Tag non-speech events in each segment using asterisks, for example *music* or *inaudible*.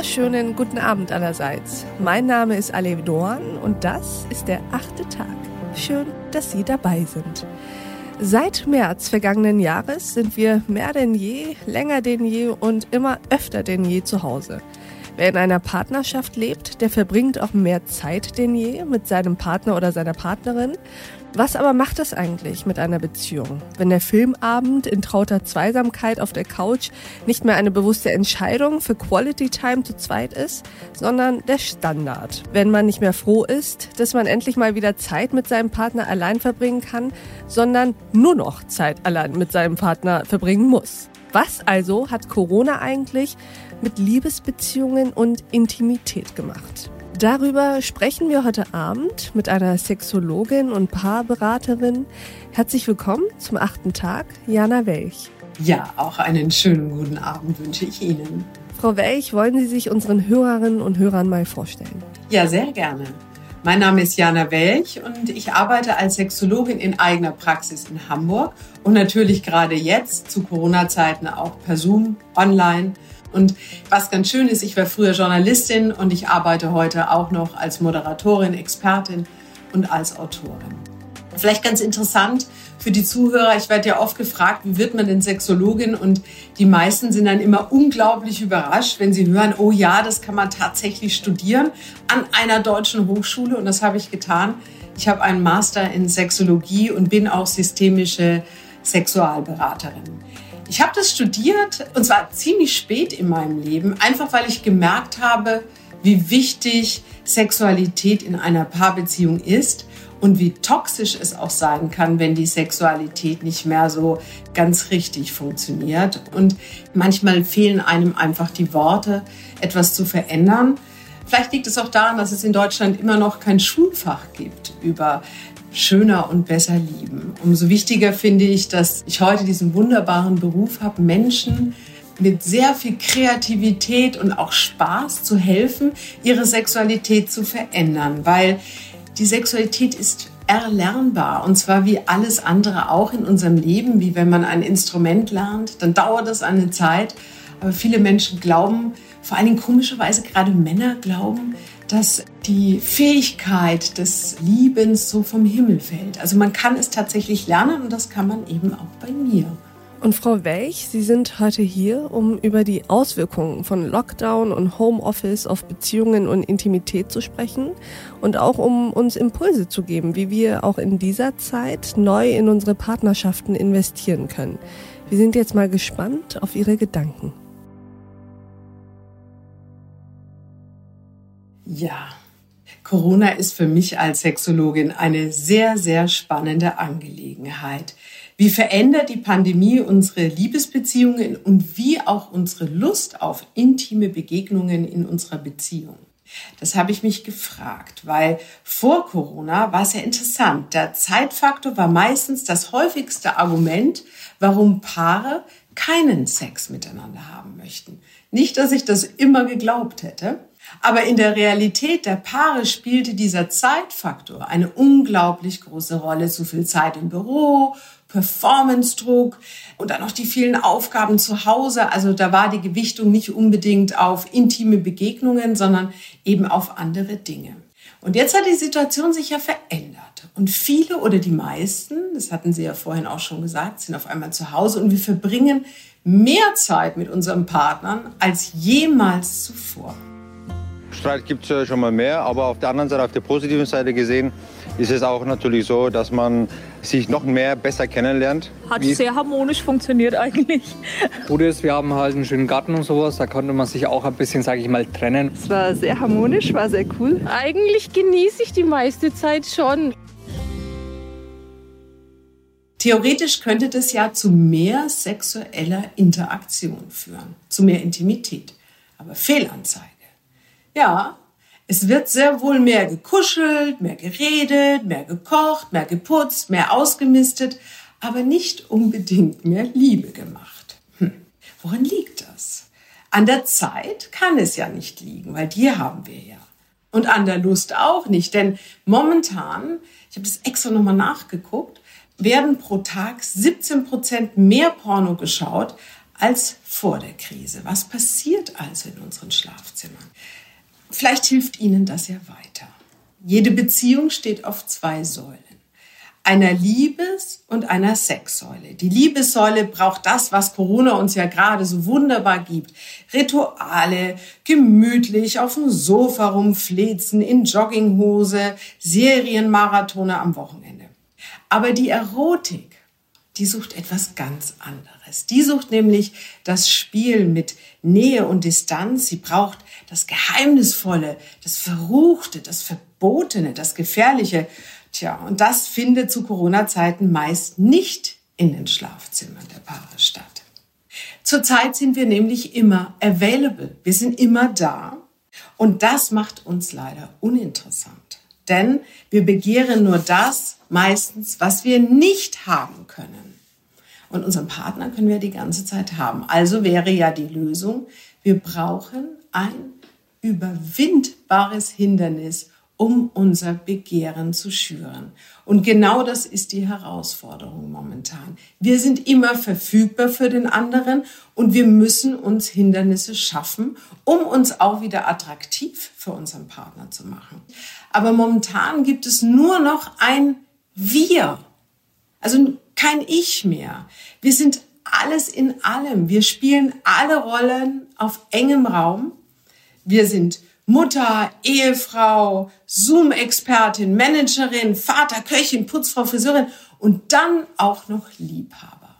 wunderschönen guten Abend allerseits. Mein Name ist Alev Doan und das ist der achte Tag. Schön, dass Sie dabei sind. Seit März vergangenen Jahres sind wir mehr denn je, länger denn je und immer öfter denn je zu Hause. Wer in einer Partnerschaft lebt, der verbringt auch mehr Zeit denn je mit seinem Partner oder seiner Partnerin. Was aber macht es eigentlich mit einer Beziehung, wenn der Filmabend in trauter Zweisamkeit auf der Couch nicht mehr eine bewusste Entscheidung für Quality Time zu zweit ist, sondern der Standard? Wenn man nicht mehr froh ist, dass man endlich mal wieder Zeit mit seinem Partner allein verbringen kann, sondern nur noch Zeit allein mit seinem Partner verbringen muss. Was also hat Corona eigentlich mit Liebesbeziehungen und Intimität gemacht? Darüber sprechen wir heute Abend mit einer Sexologin und Paarberaterin. Herzlich willkommen zum achten Tag, Jana Welch. Ja, auch einen schönen guten Abend wünsche ich Ihnen. Frau Welch, wollen Sie sich unseren Hörerinnen und Hörern mal vorstellen? Ja, sehr gerne. Mein Name ist Jana Welch und ich arbeite als Sexologin in eigener Praxis in Hamburg und natürlich gerade jetzt zu Corona-Zeiten auch per Zoom, online. Und was ganz schön ist, ich war früher Journalistin und ich arbeite heute auch noch als Moderatorin, Expertin und als Autorin. Vielleicht ganz interessant für die Zuhörer, ich werde ja oft gefragt, wie wird man denn Sexologin? Und die meisten sind dann immer unglaublich überrascht, wenn sie hören, oh ja, das kann man tatsächlich studieren an einer deutschen Hochschule. Und das habe ich getan. Ich habe einen Master in Sexologie und bin auch systemische Sexualberaterin. Ich habe das studiert und zwar ziemlich spät in meinem Leben, einfach weil ich gemerkt habe, wie wichtig Sexualität in einer Paarbeziehung ist und wie toxisch es auch sein kann, wenn die Sexualität nicht mehr so ganz richtig funktioniert. Und manchmal fehlen einem einfach die Worte, etwas zu verändern. Vielleicht liegt es auch daran, dass es in Deutschland immer noch kein Schulfach gibt über schöner und besser lieben. Umso wichtiger finde ich, dass ich heute diesen wunderbaren Beruf habe, Menschen mit sehr viel Kreativität und auch Spaß zu helfen, ihre Sexualität zu verändern, weil die Sexualität ist erlernbar. Und zwar wie alles andere auch in unserem Leben, wie wenn man ein Instrument lernt, dann dauert das eine Zeit, aber viele Menschen glauben, vor allen Dingen komischerweise gerade Männer glauben, dass die Fähigkeit des Liebens so vom Himmel fällt. Also man kann es tatsächlich lernen und das kann man eben auch bei mir. Und Frau Welch, Sie sind heute hier, um über die Auswirkungen von Lockdown und Homeoffice auf Beziehungen und Intimität zu sprechen und auch um uns Impulse zu geben, wie wir auch in dieser Zeit neu in unsere Partnerschaften investieren können. Wir sind jetzt mal gespannt auf Ihre Gedanken. Ja, Corona ist für mich als Sexologin eine sehr, sehr spannende Angelegenheit. Wie verändert die Pandemie unsere Liebesbeziehungen und wie auch unsere Lust auf intime Begegnungen in unserer Beziehung? Das habe ich mich gefragt, weil vor Corona war es ja interessant. Der Zeitfaktor war meistens das häufigste Argument, warum Paare keinen Sex miteinander haben möchten. Nicht, dass ich das immer geglaubt hätte, aber in der Realität der Paare spielte dieser Zeitfaktor eine unglaublich große Rolle. Zu viel Zeit im Büro, Performance-Druck und dann noch die vielen Aufgaben zu Hause. Also da war die Gewichtung nicht unbedingt auf intime Begegnungen, sondern eben auf andere Dinge. Und jetzt hat die Situation sich ja verändert. Und viele oder die meisten, das hatten Sie ja vorhin auch schon gesagt, sind auf einmal zu Hause und wir verbringen mehr Zeit mit unseren Partnern als jemals zuvor. Streit gibt es schon mal mehr, aber auf der anderen Seite, auf der positiven Seite gesehen, ist es auch natürlich so, dass man sich noch mehr besser kennenlernt. Hat sehr harmonisch funktioniert eigentlich. Gut ist, wir haben halt einen schönen Garten und sowas, da konnte man sich auch ein bisschen, sage ich mal, trennen. Es war sehr harmonisch, war sehr cool. Eigentlich genieße ich die meiste Zeit schon. Theoretisch könnte das ja zu mehr sexueller Interaktion führen, zu mehr Intimität. Aber Fehlanzeige. Ja, es wird sehr wohl mehr gekuschelt, mehr geredet, mehr gekocht, mehr geputzt, mehr ausgemistet, aber nicht unbedingt mehr Liebe gemacht. Hm. Woran liegt das? An der Zeit kann es ja nicht liegen, weil die haben wir ja. Und an der Lust auch nicht, denn momentan, ich habe das extra nochmal nachgeguckt, werden pro Tag 17 Prozent mehr Porno geschaut als vor der Krise. Was passiert also in unseren Schlafzimmern? Vielleicht hilft Ihnen das ja weiter. Jede Beziehung steht auf zwei Säulen. Einer Liebes- und einer Sexsäule. Die Liebessäule braucht das, was Corona uns ja gerade so wunderbar gibt. Rituale, gemütlich auf dem Sofa rumflezen, in Jogginghose, Serienmarathone am Wochenende. Aber die Erotik, die sucht etwas ganz anderes. Die sucht nämlich das Spiel mit Nähe und Distanz. Sie braucht das Geheimnisvolle, das Verruchte, das Verbotene, das Gefährliche. Tja, und das findet zu Corona-Zeiten meist nicht in den Schlafzimmern der Paare statt. Zurzeit sind wir nämlich immer available. Wir sind immer da. Und das macht uns leider uninteressant. Denn wir begehren nur das meistens, was wir nicht haben können. Und unseren Partner können wir die ganze Zeit haben. Also wäre ja die Lösung, wir brauchen ein überwindbares Hindernis, um unser Begehren zu schüren. Und genau das ist die Herausforderung momentan. Wir sind immer verfügbar für den anderen und wir müssen uns Hindernisse schaffen, um uns auch wieder attraktiv für unseren Partner zu machen. Aber momentan gibt es nur noch ein Wir. Also kein Ich mehr. Wir sind alles in allem. Wir spielen alle Rollen auf engem Raum. Wir sind Mutter, Ehefrau, Zoom-Expertin, Managerin, Vater, Köchin, Putzfrau, Friseurin und dann auch noch Liebhaber.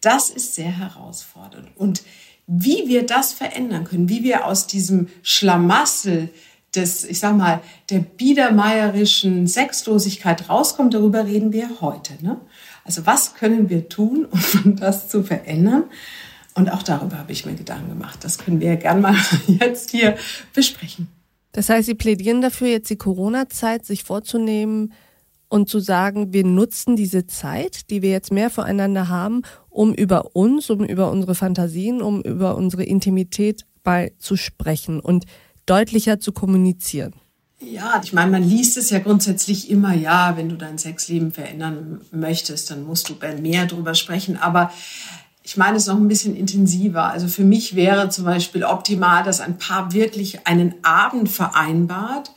Das ist sehr herausfordernd. Und wie wir das verändern können, wie wir aus diesem Schlamassel des, ich sag mal, der biedermeierischen Sexlosigkeit rauskommen, darüber reden wir heute. Ne? Also was können wir tun, *laughs* um das zu verändern? Und auch darüber habe ich mir Gedanken gemacht. Das können wir ja gern mal *laughs* jetzt hier besprechen. Das heißt, Sie plädieren dafür, jetzt die Corona-Zeit sich vorzunehmen und zu sagen, wir nutzen diese Zeit, die wir jetzt mehr voreinander haben, um über uns, um über unsere Fantasien, um über unsere Intimität bei zu sprechen und deutlicher zu kommunizieren. Ja, ich meine, man liest es ja grundsätzlich immer, ja, wenn du dein Sexleben verändern möchtest, dann musst du mehr drüber sprechen. Aber ich meine es noch ein bisschen intensiver. Also für mich wäre zum Beispiel optimal, dass ein Paar wirklich einen Abend vereinbart,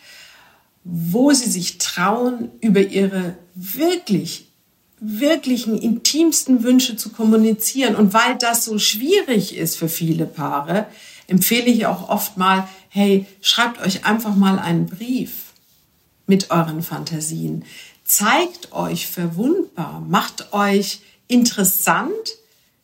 wo sie sich trauen, über ihre wirklich, wirklichen, intimsten Wünsche zu kommunizieren. Und weil das so schwierig ist für viele Paare, empfehle ich auch oft mal, hey, schreibt euch einfach mal einen Brief mit euren Fantasien. Zeigt euch verwundbar, macht euch interessant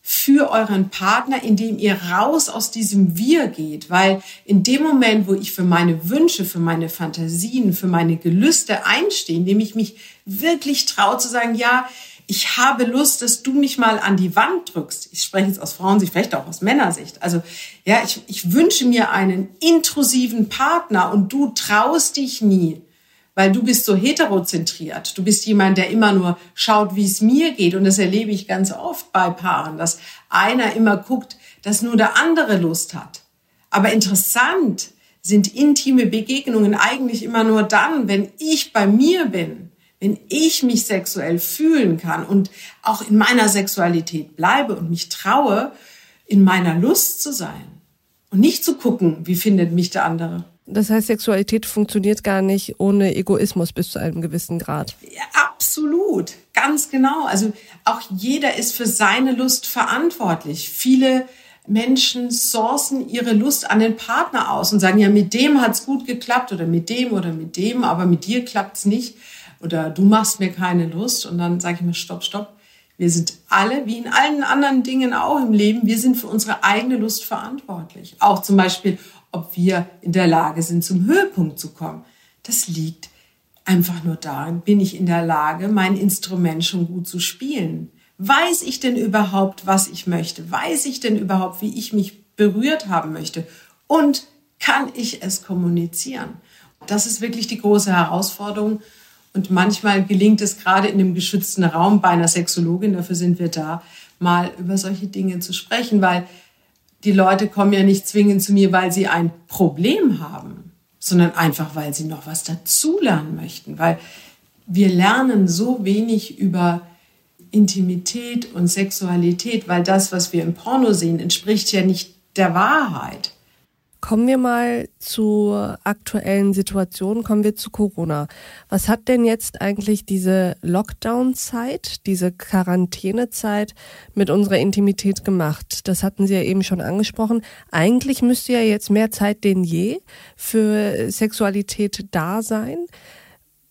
für euren Partner, indem ihr raus aus diesem Wir geht. Weil in dem Moment, wo ich für meine Wünsche, für meine Fantasien, für meine Gelüste einstehe, indem ich mich wirklich traue zu sagen, ja, ich habe Lust, dass du mich mal an die Wand drückst. Ich spreche jetzt aus Frauensicht, vielleicht auch aus Männersicht. Also, ja, ich, ich wünsche mir einen intrusiven Partner und du traust dich nie, weil du bist so heterozentriert. Du bist jemand, der immer nur schaut, wie es mir geht. Und das erlebe ich ganz oft bei Paaren, dass einer immer guckt, dass nur der andere Lust hat. Aber interessant sind intime Begegnungen eigentlich immer nur dann, wenn ich bei mir bin wenn ich mich sexuell fühlen kann und auch in meiner Sexualität bleibe und mich traue, in meiner Lust zu sein und nicht zu gucken, wie findet mich der andere. Das heißt, Sexualität funktioniert gar nicht ohne Egoismus bis zu einem gewissen Grad. Ja, absolut, ganz genau. Also auch jeder ist für seine Lust verantwortlich. Viele Menschen sourcen ihre Lust an den Partner aus und sagen, ja, mit dem hat's gut geklappt oder mit dem oder mit dem, aber mit dir klappt's nicht oder du machst mir keine Lust und dann sage ich mir, stopp, stopp. Wir sind alle, wie in allen anderen Dingen auch im Leben, wir sind für unsere eigene Lust verantwortlich. Auch zum Beispiel, ob wir in der Lage sind, zum Höhepunkt zu kommen. Das liegt einfach nur darin, bin ich in der Lage, mein Instrument schon gut zu spielen. Weiß ich denn überhaupt, was ich möchte? Weiß ich denn überhaupt, wie ich mich berührt haben möchte? Und kann ich es kommunizieren? Das ist wirklich die große Herausforderung. Und manchmal gelingt es gerade in dem geschützten Raum bei einer Sexologin, dafür sind wir da, mal über solche Dinge zu sprechen, weil die Leute kommen ja nicht zwingend zu mir, weil sie ein Problem haben, sondern einfach, weil sie noch was dazulernen möchten, weil wir lernen so wenig über Intimität und Sexualität, weil das, was wir im Porno sehen, entspricht ja nicht der Wahrheit. Kommen wir mal zur aktuellen Situation, kommen wir zu Corona. Was hat denn jetzt eigentlich diese Lockdown-Zeit, diese Quarantänezeit mit unserer Intimität gemacht? Das hatten Sie ja eben schon angesprochen. Eigentlich müsste ja jetzt mehr Zeit denn je für Sexualität da sein.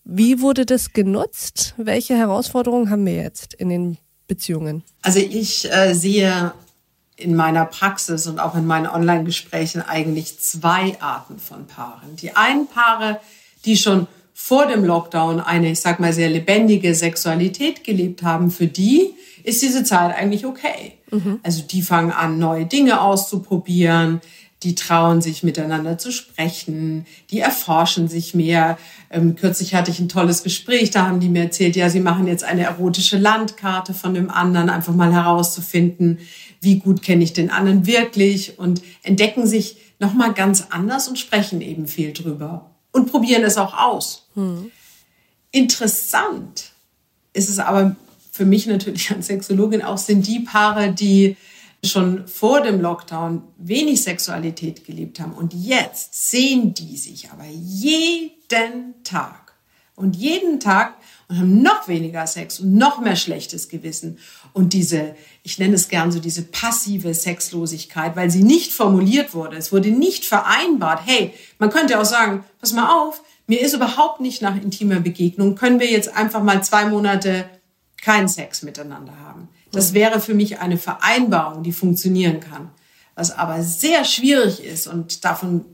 Wie wurde das genutzt? Welche Herausforderungen haben wir jetzt in den Beziehungen? Also ich äh, sehe in meiner Praxis und auch in meinen Online-Gesprächen eigentlich zwei Arten von Paaren. Die einen Paare, die schon vor dem Lockdown eine, ich sag mal, sehr lebendige Sexualität gelebt haben, für die ist diese Zeit eigentlich okay. Mhm. Also die fangen an, neue Dinge auszuprobieren, die trauen sich miteinander zu sprechen, die erforschen sich mehr. Ähm, kürzlich hatte ich ein tolles Gespräch, da haben die mir erzählt, ja, sie machen jetzt eine erotische Landkarte von dem anderen, einfach mal herauszufinden, wie gut kenne ich den anderen wirklich und entdecken sich nochmal ganz anders und sprechen eben viel drüber und probieren es auch aus. Hm. Interessant ist es aber für mich natürlich als Sexologin auch, sind die Paare, die schon vor dem Lockdown wenig Sexualität gelebt haben und jetzt sehen die sich aber jeden Tag und jeden Tag und haben noch weniger Sex und noch mehr schlechtes Gewissen. Und diese, ich nenne es gern so diese passive Sexlosigkeit, weil sie nicht formuliert wurde. Es wurde nicht vereinbart. Hey, man könnte auch sagen, pass mal auf, mir ist überhaupt nicht nach intimer Begegnung. Können wir jetzt einfach mal zwei Monate keinen Sex miteinander haben? Das wäre für mich eine Vereinbarung, die funktionieren kann. Was aber sehr schwierig ist und davon,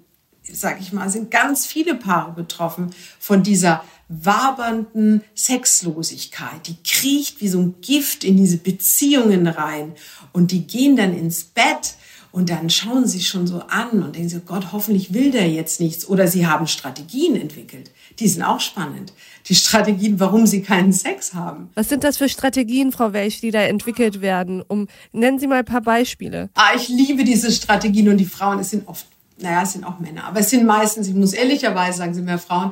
sage ich mal, sind ganz viele Paare betroffen von dieser wabernden Sexlosigkeit. Die kriecht wie so ein Gift in diese Beziehungen rein und die gehen dann ins Bett und dann schauen sie schon so an und denken so, Gott, hoffentlich will der jetzt nichts. Oder sie haben Strategien entwickelt. Die sind auch spannend. Die Strategien, warum sie keinen Sex haben. Was sind das für Strategien, Frau Welch, die da entwickelt werden? Um, nennen Sie mal ein paar Beispiele. Ah, ich liebe diese Strategien und die Frauen, es sind oft, naja, es sind auch Männer, aber es sind meistens, ich muss ehrlicherweise sagen, sind mehr Frauen,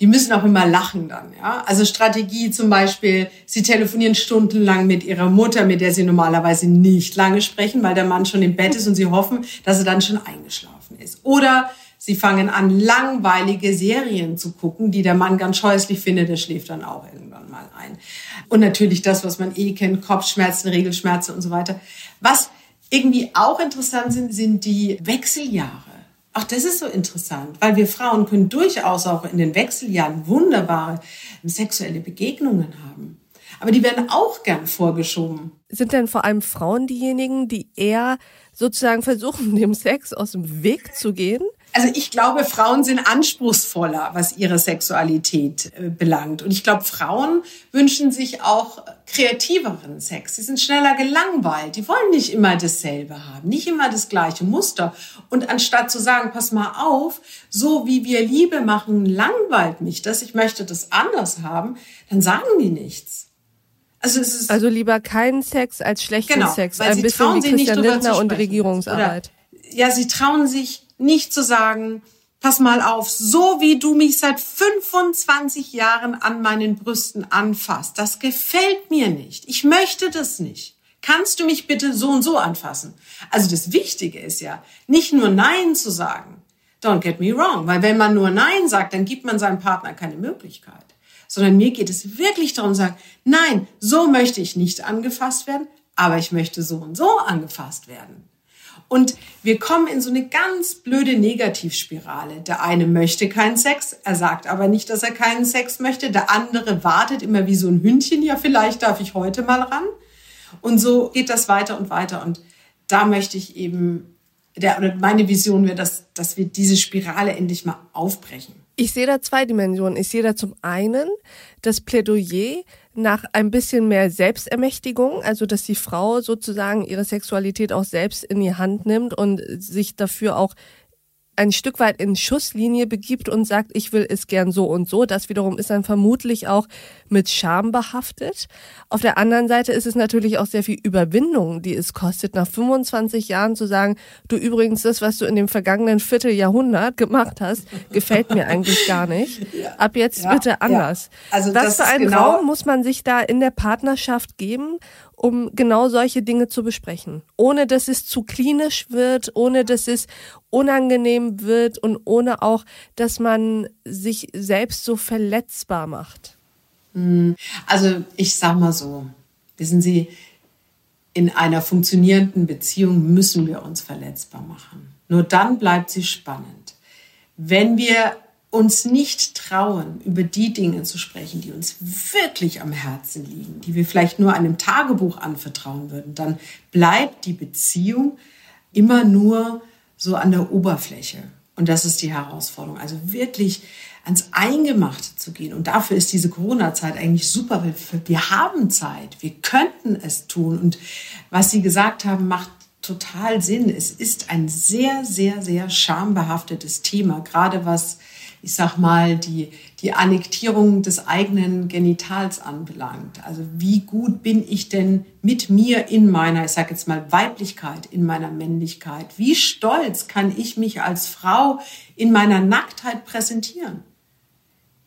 die müssen auch immer lachen dann. Ja? Also Strategie zum Beispiel, sie telefonieren stundenlang mit ihrer Mutter, mit der sie normalerweise nicht lange sprechen, weil der Mann schon im Bett ist und sie hoffen, dass er dann schon eingeschlafen ist. Oder sie fangen an, langweilige Serien zu gucken, die der Mann ganz scheußlich findet, der schläft dann auch irgendwann mal ein. Und natürlich das, was man eh kennt, Kopfschmerzen, Regelschmerzen und so weiter. Was irgendwie auch interessant sind, sind die Wechseljahre. Auch das ist so interessant, weil wir Frauen können durchaus auch in den Wechseljahren wunderbare sexuelle Begegnungen haben. Aber die werden auch gern vorgeschoben. Sind denn vor allem Frauen diejenigen, die eher sozusagen versuchen, *laughs* dem Sex aus dem Weg zu gehen? Also ich glaube, Frauen sind anspruchsvoller, was ihre Sexualität äh, belangt. Und ich glaube, Frauen wünschen sich auch kreativeren Sex. Sie sind schneller gelangweilt. Die wollen nicht immer dasselbe haben, nicht immer das gleiche Muster. Und anstatt zu sagen, pass mal auf, so wie wir Liebe machen, langweilt mich das, ich möchte das anders haben, dann sagen die nichts. Also, es ist also lieber keinen Sex als schlechten genau, Sex. Ein bisschen wie Christian Lindner und Regierungsarbeit. Oder, ja, sie trauen sich nicht zu sagen, pass mal auf, so wie du mich seit 25 Jahren an meinen Brüsten anfasst, das gefällt mir nicht. Ich möchte das nicht. Kannst du mich bitte so und so anfassen? Also das Wichtige ist ja, nicht nur Nein zu sagen. Don't get me wrong, weil wenn man nur Nein sagt, dann gibt man seinem Partner keine Möglichkeit. Sondern mir geht es wirklich darum, sagen, nein, so möchte ich nicht angefasst werden, aber ich möchte so und so angefasst werden. Und wir kommen in so eine ganz blöde Negativspirale. Der eine möchte keinen Sex, er sagt aber nicht, dass er keinen Sex möchte. Der andere wartet immer wie so ein Hündchen, ja, vielleicht darf ich heute mal ran. Und so geht das weiter und weiter. Und da möchte ich eben, der, meine Vision wäre, dass, dass wir diese Spirale endlich mal aufbrechen. Ich sehe da zwei Dimensionen. Ich sehe da zum einen das Plädoyer nach ein bisschen mehr Selbstermächtigung, also dass die Frau sozusagen ihre Sexualität auch selbst in die Hand nimmt und sich dafür auch ein Stück weit in Schusslinie begibt und sagt, ich will es gern so und so. Das wiederum ist dann vermutlich auch mit Scham behaftet. Auf der anderen Seite ist es natürlich auch sehr viel Überwindung, die es kostet, nach 25 Jahren zu sagen, du übrigens, das, was du in dem vergangenen Vierteljahrhundert gemacht hast, gefällt mir eigentlich gar nicht. *laughs* Ab jetzt ja, bitte anders. Ja. Also was für einen genau Raum muss man sich da in der Partnerschaft geben, um genau solche Dinge zu besprechen. Ohne dass es zu klinisch wird, ohne dass es unangenehm wird und ohne auch, dass man sich selbst so verletzbar macht. Hm. Also ich sag mal so, wissen Sie, in einer funktionierenden Beziehung müssen wir uns verletzbar machen. Nur dann bleibt sie spannend. Wenn wir uns nicht trauen, über die Dinge zu sprechen, die uns wirklich am Herzen liegen, die wir vielleicht nur einem Tagebuch anvertrauen würden, dann bleibt die Beziehung immer nur so an der Oberfläche. Und das ist die Herausforderung. Also wirklich ans Eingemachte zu gehen. Und dafür ist diese Corona-Zeit eigentlich super, wir haben Zeit. Wir könnten es tun. Und was Sie gesagt haben, macht total Sinn. Es ist ein sehr, sehr, sehr schambehaftetes Thema, gerade was ich sag mal, die, die Annektierung des eigenen Genitals anbelangt. Also wie gut bin ich denn mit mir in meiner, ich sag jetzt mal, Weiblichkeit, in meiner Männlichkeit? Wie stolz kann ich mich als Frau in meiner Nacktheit präsentieren?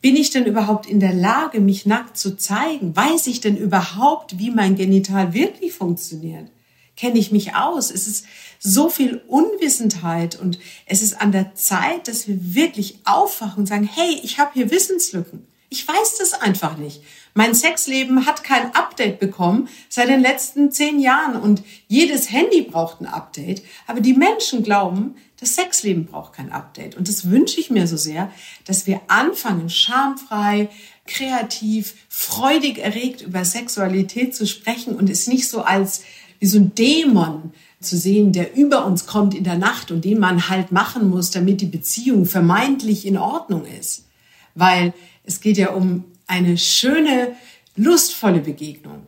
Bin ich denn überhaupt in der Lage, mich nackt zu zeigen? Weiß ich denn überhaupt, wie mein Genital wirklich funktioniert? Kenne ich mich aus? Es ist so viel Unwissendheit und es ist an der Zeit, dass wir wirklich aufwachen und sagen, hey, ich habe hier Wissenslücken. Ich weiß das einfach nicht. Mein Sexleben hat kein Update bekommen seit den letzten zehn Jahren und jedes Handy braucht ein Update. Aber die Menschen glauben, das Sexleben braucht kein Update. Und das wünsche ich mir so sehr, dass wir anfangen, schamfrei, kreativ, freudig erregt über Sexualität zu sprechen und es nicht so als wie so ein Dämon zu sehen, der über uns kommt in der Nacht und den man halt machen muss, damit die Beziehung vermeintlich in Ordnung ist. Weil es geht ja um eine schöne, lustvolle Begegnung.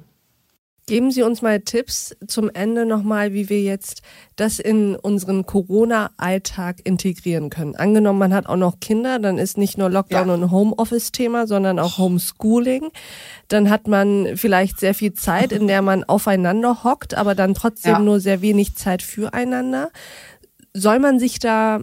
Geben Sie uns mal Tipps zum Ende nochmal, wie wir jetzt das in unseren Corona-Alltag integrieren können. Angenommen, man hat auch noch Kinder, dann ist nicht nur Lockdown ja. und Homeoffice-Thema, sondern auch Homeschooling. Dann hat man vielleicht sehr viel Zeit, in der man aufeinander hockt, aber dann trotzdem ja. nur sehr wenig Zeit füreinander. Soll man sich da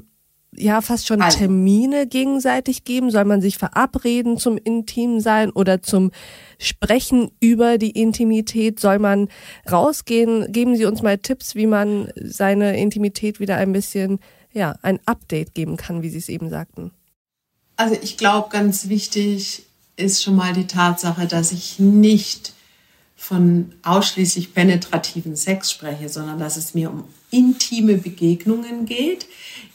ja fast schon also. Termine gegenseitig geben? Soll man sich verabreden zum Intimsein oder zum Sprechen über die Intimität? Soll man rausgehen? Geben Sie uns mal Tipps, wie man seine Intimität wieder ein bisschen, ja, ein Update geben kann, wie Sie es eben sagten. Also ich glaube, ganz wichtig ist schon mal die Tatsache, dass ich nicht von ausschließlich penetrativen Sex spreche, sondern dass es mir um intime Begegnungen geht.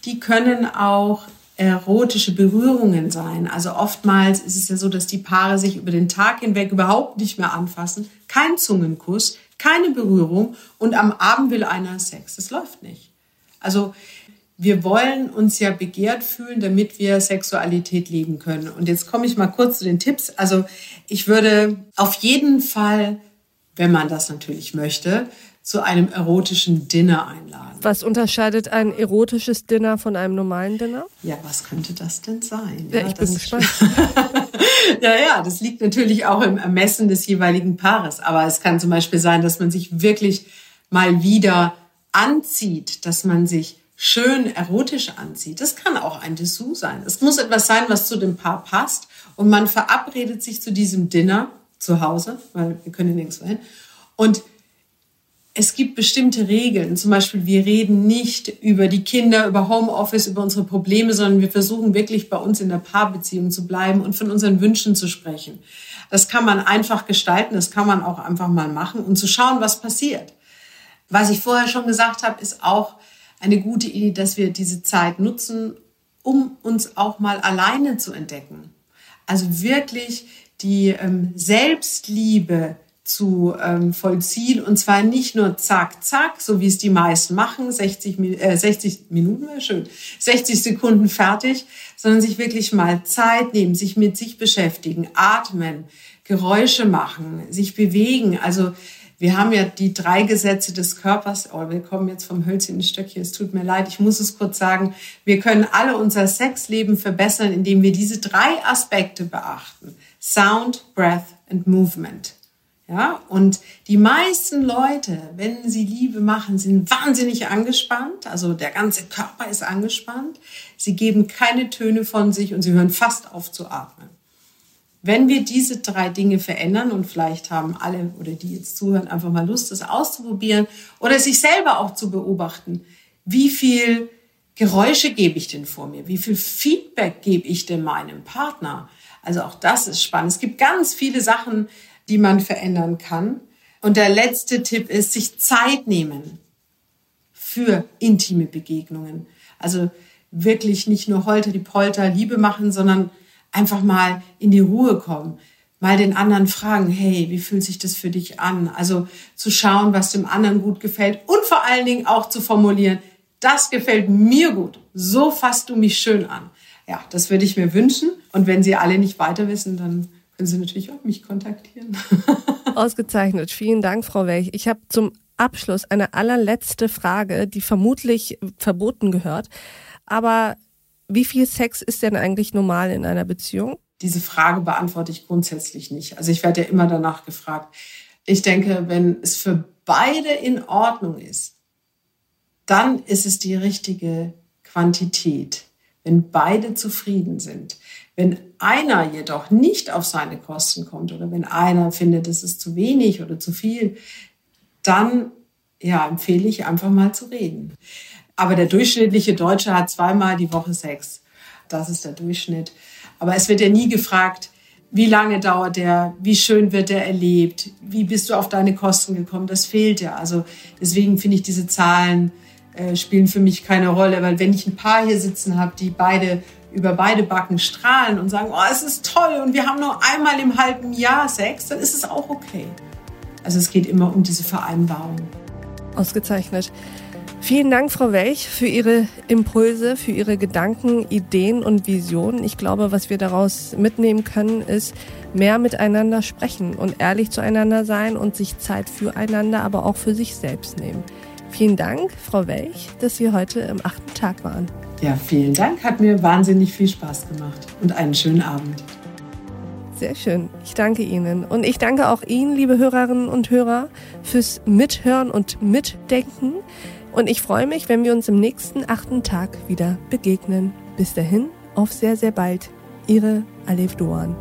Die können auch erotische Berührungen sein. Also oftmals ist es ja so, dass die Paare sich über den Tag hinweg überhaupt nicht mehr anfassen. Kein Zungenkuss, keine Berührung und am Abend will einer Sex. Das läuft nicht. Also wir wollen uns ja begehrt fühlen, damit wir Sexualität leben können. Und jetzt komme ich mal kurz zu den Tipps. Also ich würde auf jeden Fall, wenn man das natürlich möchte, zu einem erotischen Dinner einladen. Was unterscheidet ein erotisches Dinner von einem normalen Dinner? Ja, was könnte das denn sein? Ja, ja ich bin gespannt. *laughs* ja, ja, das liegt natürlich auch im Ermessen des jeweiligen Paares. Aber es kann zum Beispiel sein, dass man sich wirklich mal wieder anzieht, dass man sich schön erotisch anzieht. Das kann auch ein Dessous sein. Es muss etwas sein, was zu dem Paar passt. Und man verabredet sich zu diesem Dinner zu Hause, weil wir können nirgendwo hin. Und es gibt bestimmte Regeln. Zum Beispiel, wir reden nicht über die Kinder, über Homeoffice, über unsere Probleme, sondern wir versuchen wirklich bei uns in der Paarbeziehung zu bleiben und von unseren Wünschen zu sprechen. Das kann man einfach gestalten, das kann man auch einfach mal machen und zu schauen, was passiert. Was ich vorher schon gesagt habe, ist auch eine gute Idee, dass wir diese Zeit nutzen, um uns auch mal alleine zu entdecken. Also wirklich die ähm, Selbstliebe zu ähm, vollziehen und zwar nicht nur zack, zack, so wie es die meisten machen, 60, äh, 60 Minuten schön, 60 Sekunden fertig, sondern sich wirklich mal Zeit nehmen, sich mit sich beschäftigen, atmen, Geräusche machen, sich bewegen, also Wir haben ja die drei Gesetze des Körpers. Oh, wir kommen jetzt vom Hölzchen ins Stöckchen. Es tut mir leid, ich muss es kurz sagen. Wir können alle unser Sexleben verbessern, indem wir diese drei Aspekte beachten. Sound, Breath and Movement. Ja, und die meisten Leute, wenn sie Liebe machen, sind wahnsinnig angespannt. Also der ganze Körper ist angespannt. Sie geben keine Töne von sich und sie hören fast auf zu atmen. Wenn wir diese drei Dinge verändern und vielleicht haben alle oder die jetzt zuhören einfach mal Lust, das auszuprobieren oder sich selber auch zu beobachten, wie viel Geräusche gebe ich denn vor mir? Wie viel Feedback gebe ich denn meinem Partner? Also auch das ist spannend. Es gibt ganz viele Sachen, die man verändern kann. Und der letzte Tipp ist, sich Zeit nehmen für intime Begegnungen. Also wirklich nicht nur Holter die Polter Liebe machen, sondern einfach mal in die Ruhe kommen. Mal den anderen fragen, hey, wie fühlt sich das für dich an? Also zu schauen, was dem anderen gut gefällt und vor allen Dingen auch zu formulieren, das gefällt mir gut. So fasst du mich schön an. Ja, das würde ich mir wünschen. Und wenn Sie alle nicht weiter wissen, dann können Sie natürlich auch mich kontaktieren. *laughs* Ausgezeichnet. Vielen Dank, Frau Welch. Ich habe zum Abschluss eine allerletzte Frage, die vermutlich verboten gehört. Aber wie viel Sex ist denn eigentlich normal in einer Beziehung? Diese Frage beantworte ich grundsätzlich nicht. Also ich werde ja immer danach gefragt. Ich denke, wenn es für beide in Ordnung ist, dann ist es die richtige Quantität. Wenn beide zufrieden sind. Wenn einer jedoch nicht auf seine Kosten kommt oder wenn einer findet, es ist zu wenig oder zu viel, dann ja, empfehle ich einfach mal zu reden. Aber der durchschnittliche Deutsche hat zweimal die Woche Sex. Das ist der Durchschnitt. Aber es wird ja nie gefragt, wie lange dauert der, wie schön wird der erlebt, wie bist du auf deine Kosten gekommen. Das fehlt ja. Also deswegen finde ich diese Zahlen äh, spielen für mich keine Rolle, weil wenn ich ein Paar hier sitzen habe, die beide über beide Backen strahlen und sagen, oh, es ist toll und wir haben nur einmal im halben Jahr Sex, dann ist es auch okay. Also es geht immer um diese Vereinbarung. Ausgezeichnet. Vielen Dank, Frau Welch, für Ihre Impulse, für Ihre Gedanken, Ideen und Visionen. Ich glaube, was wir daraus mitnehmen können, ist mehr miteinander sprechen und ehrlich zueinander sein und sich Zeit füreinander, aber auch für sich selbst nehmen. Vielen Dank, Frau Welch, dass Sie heute im achten Tag waren. Ja, vielen Dank. Hat mir wahnsinnig viel Spaß gemacht und einen schönen Abend. Sehr schön. Ich danke Ihnen. Und ich danke auch Ihnen, liebe Hörerinnen und Hörer, fürs Mithören und Mitdenken. Und ich freue mich, wenn wir uns im nächsten achten Tag wieder begegnen. Bis dahin, auf sehr, sehr bald. Ihre Alef Doan.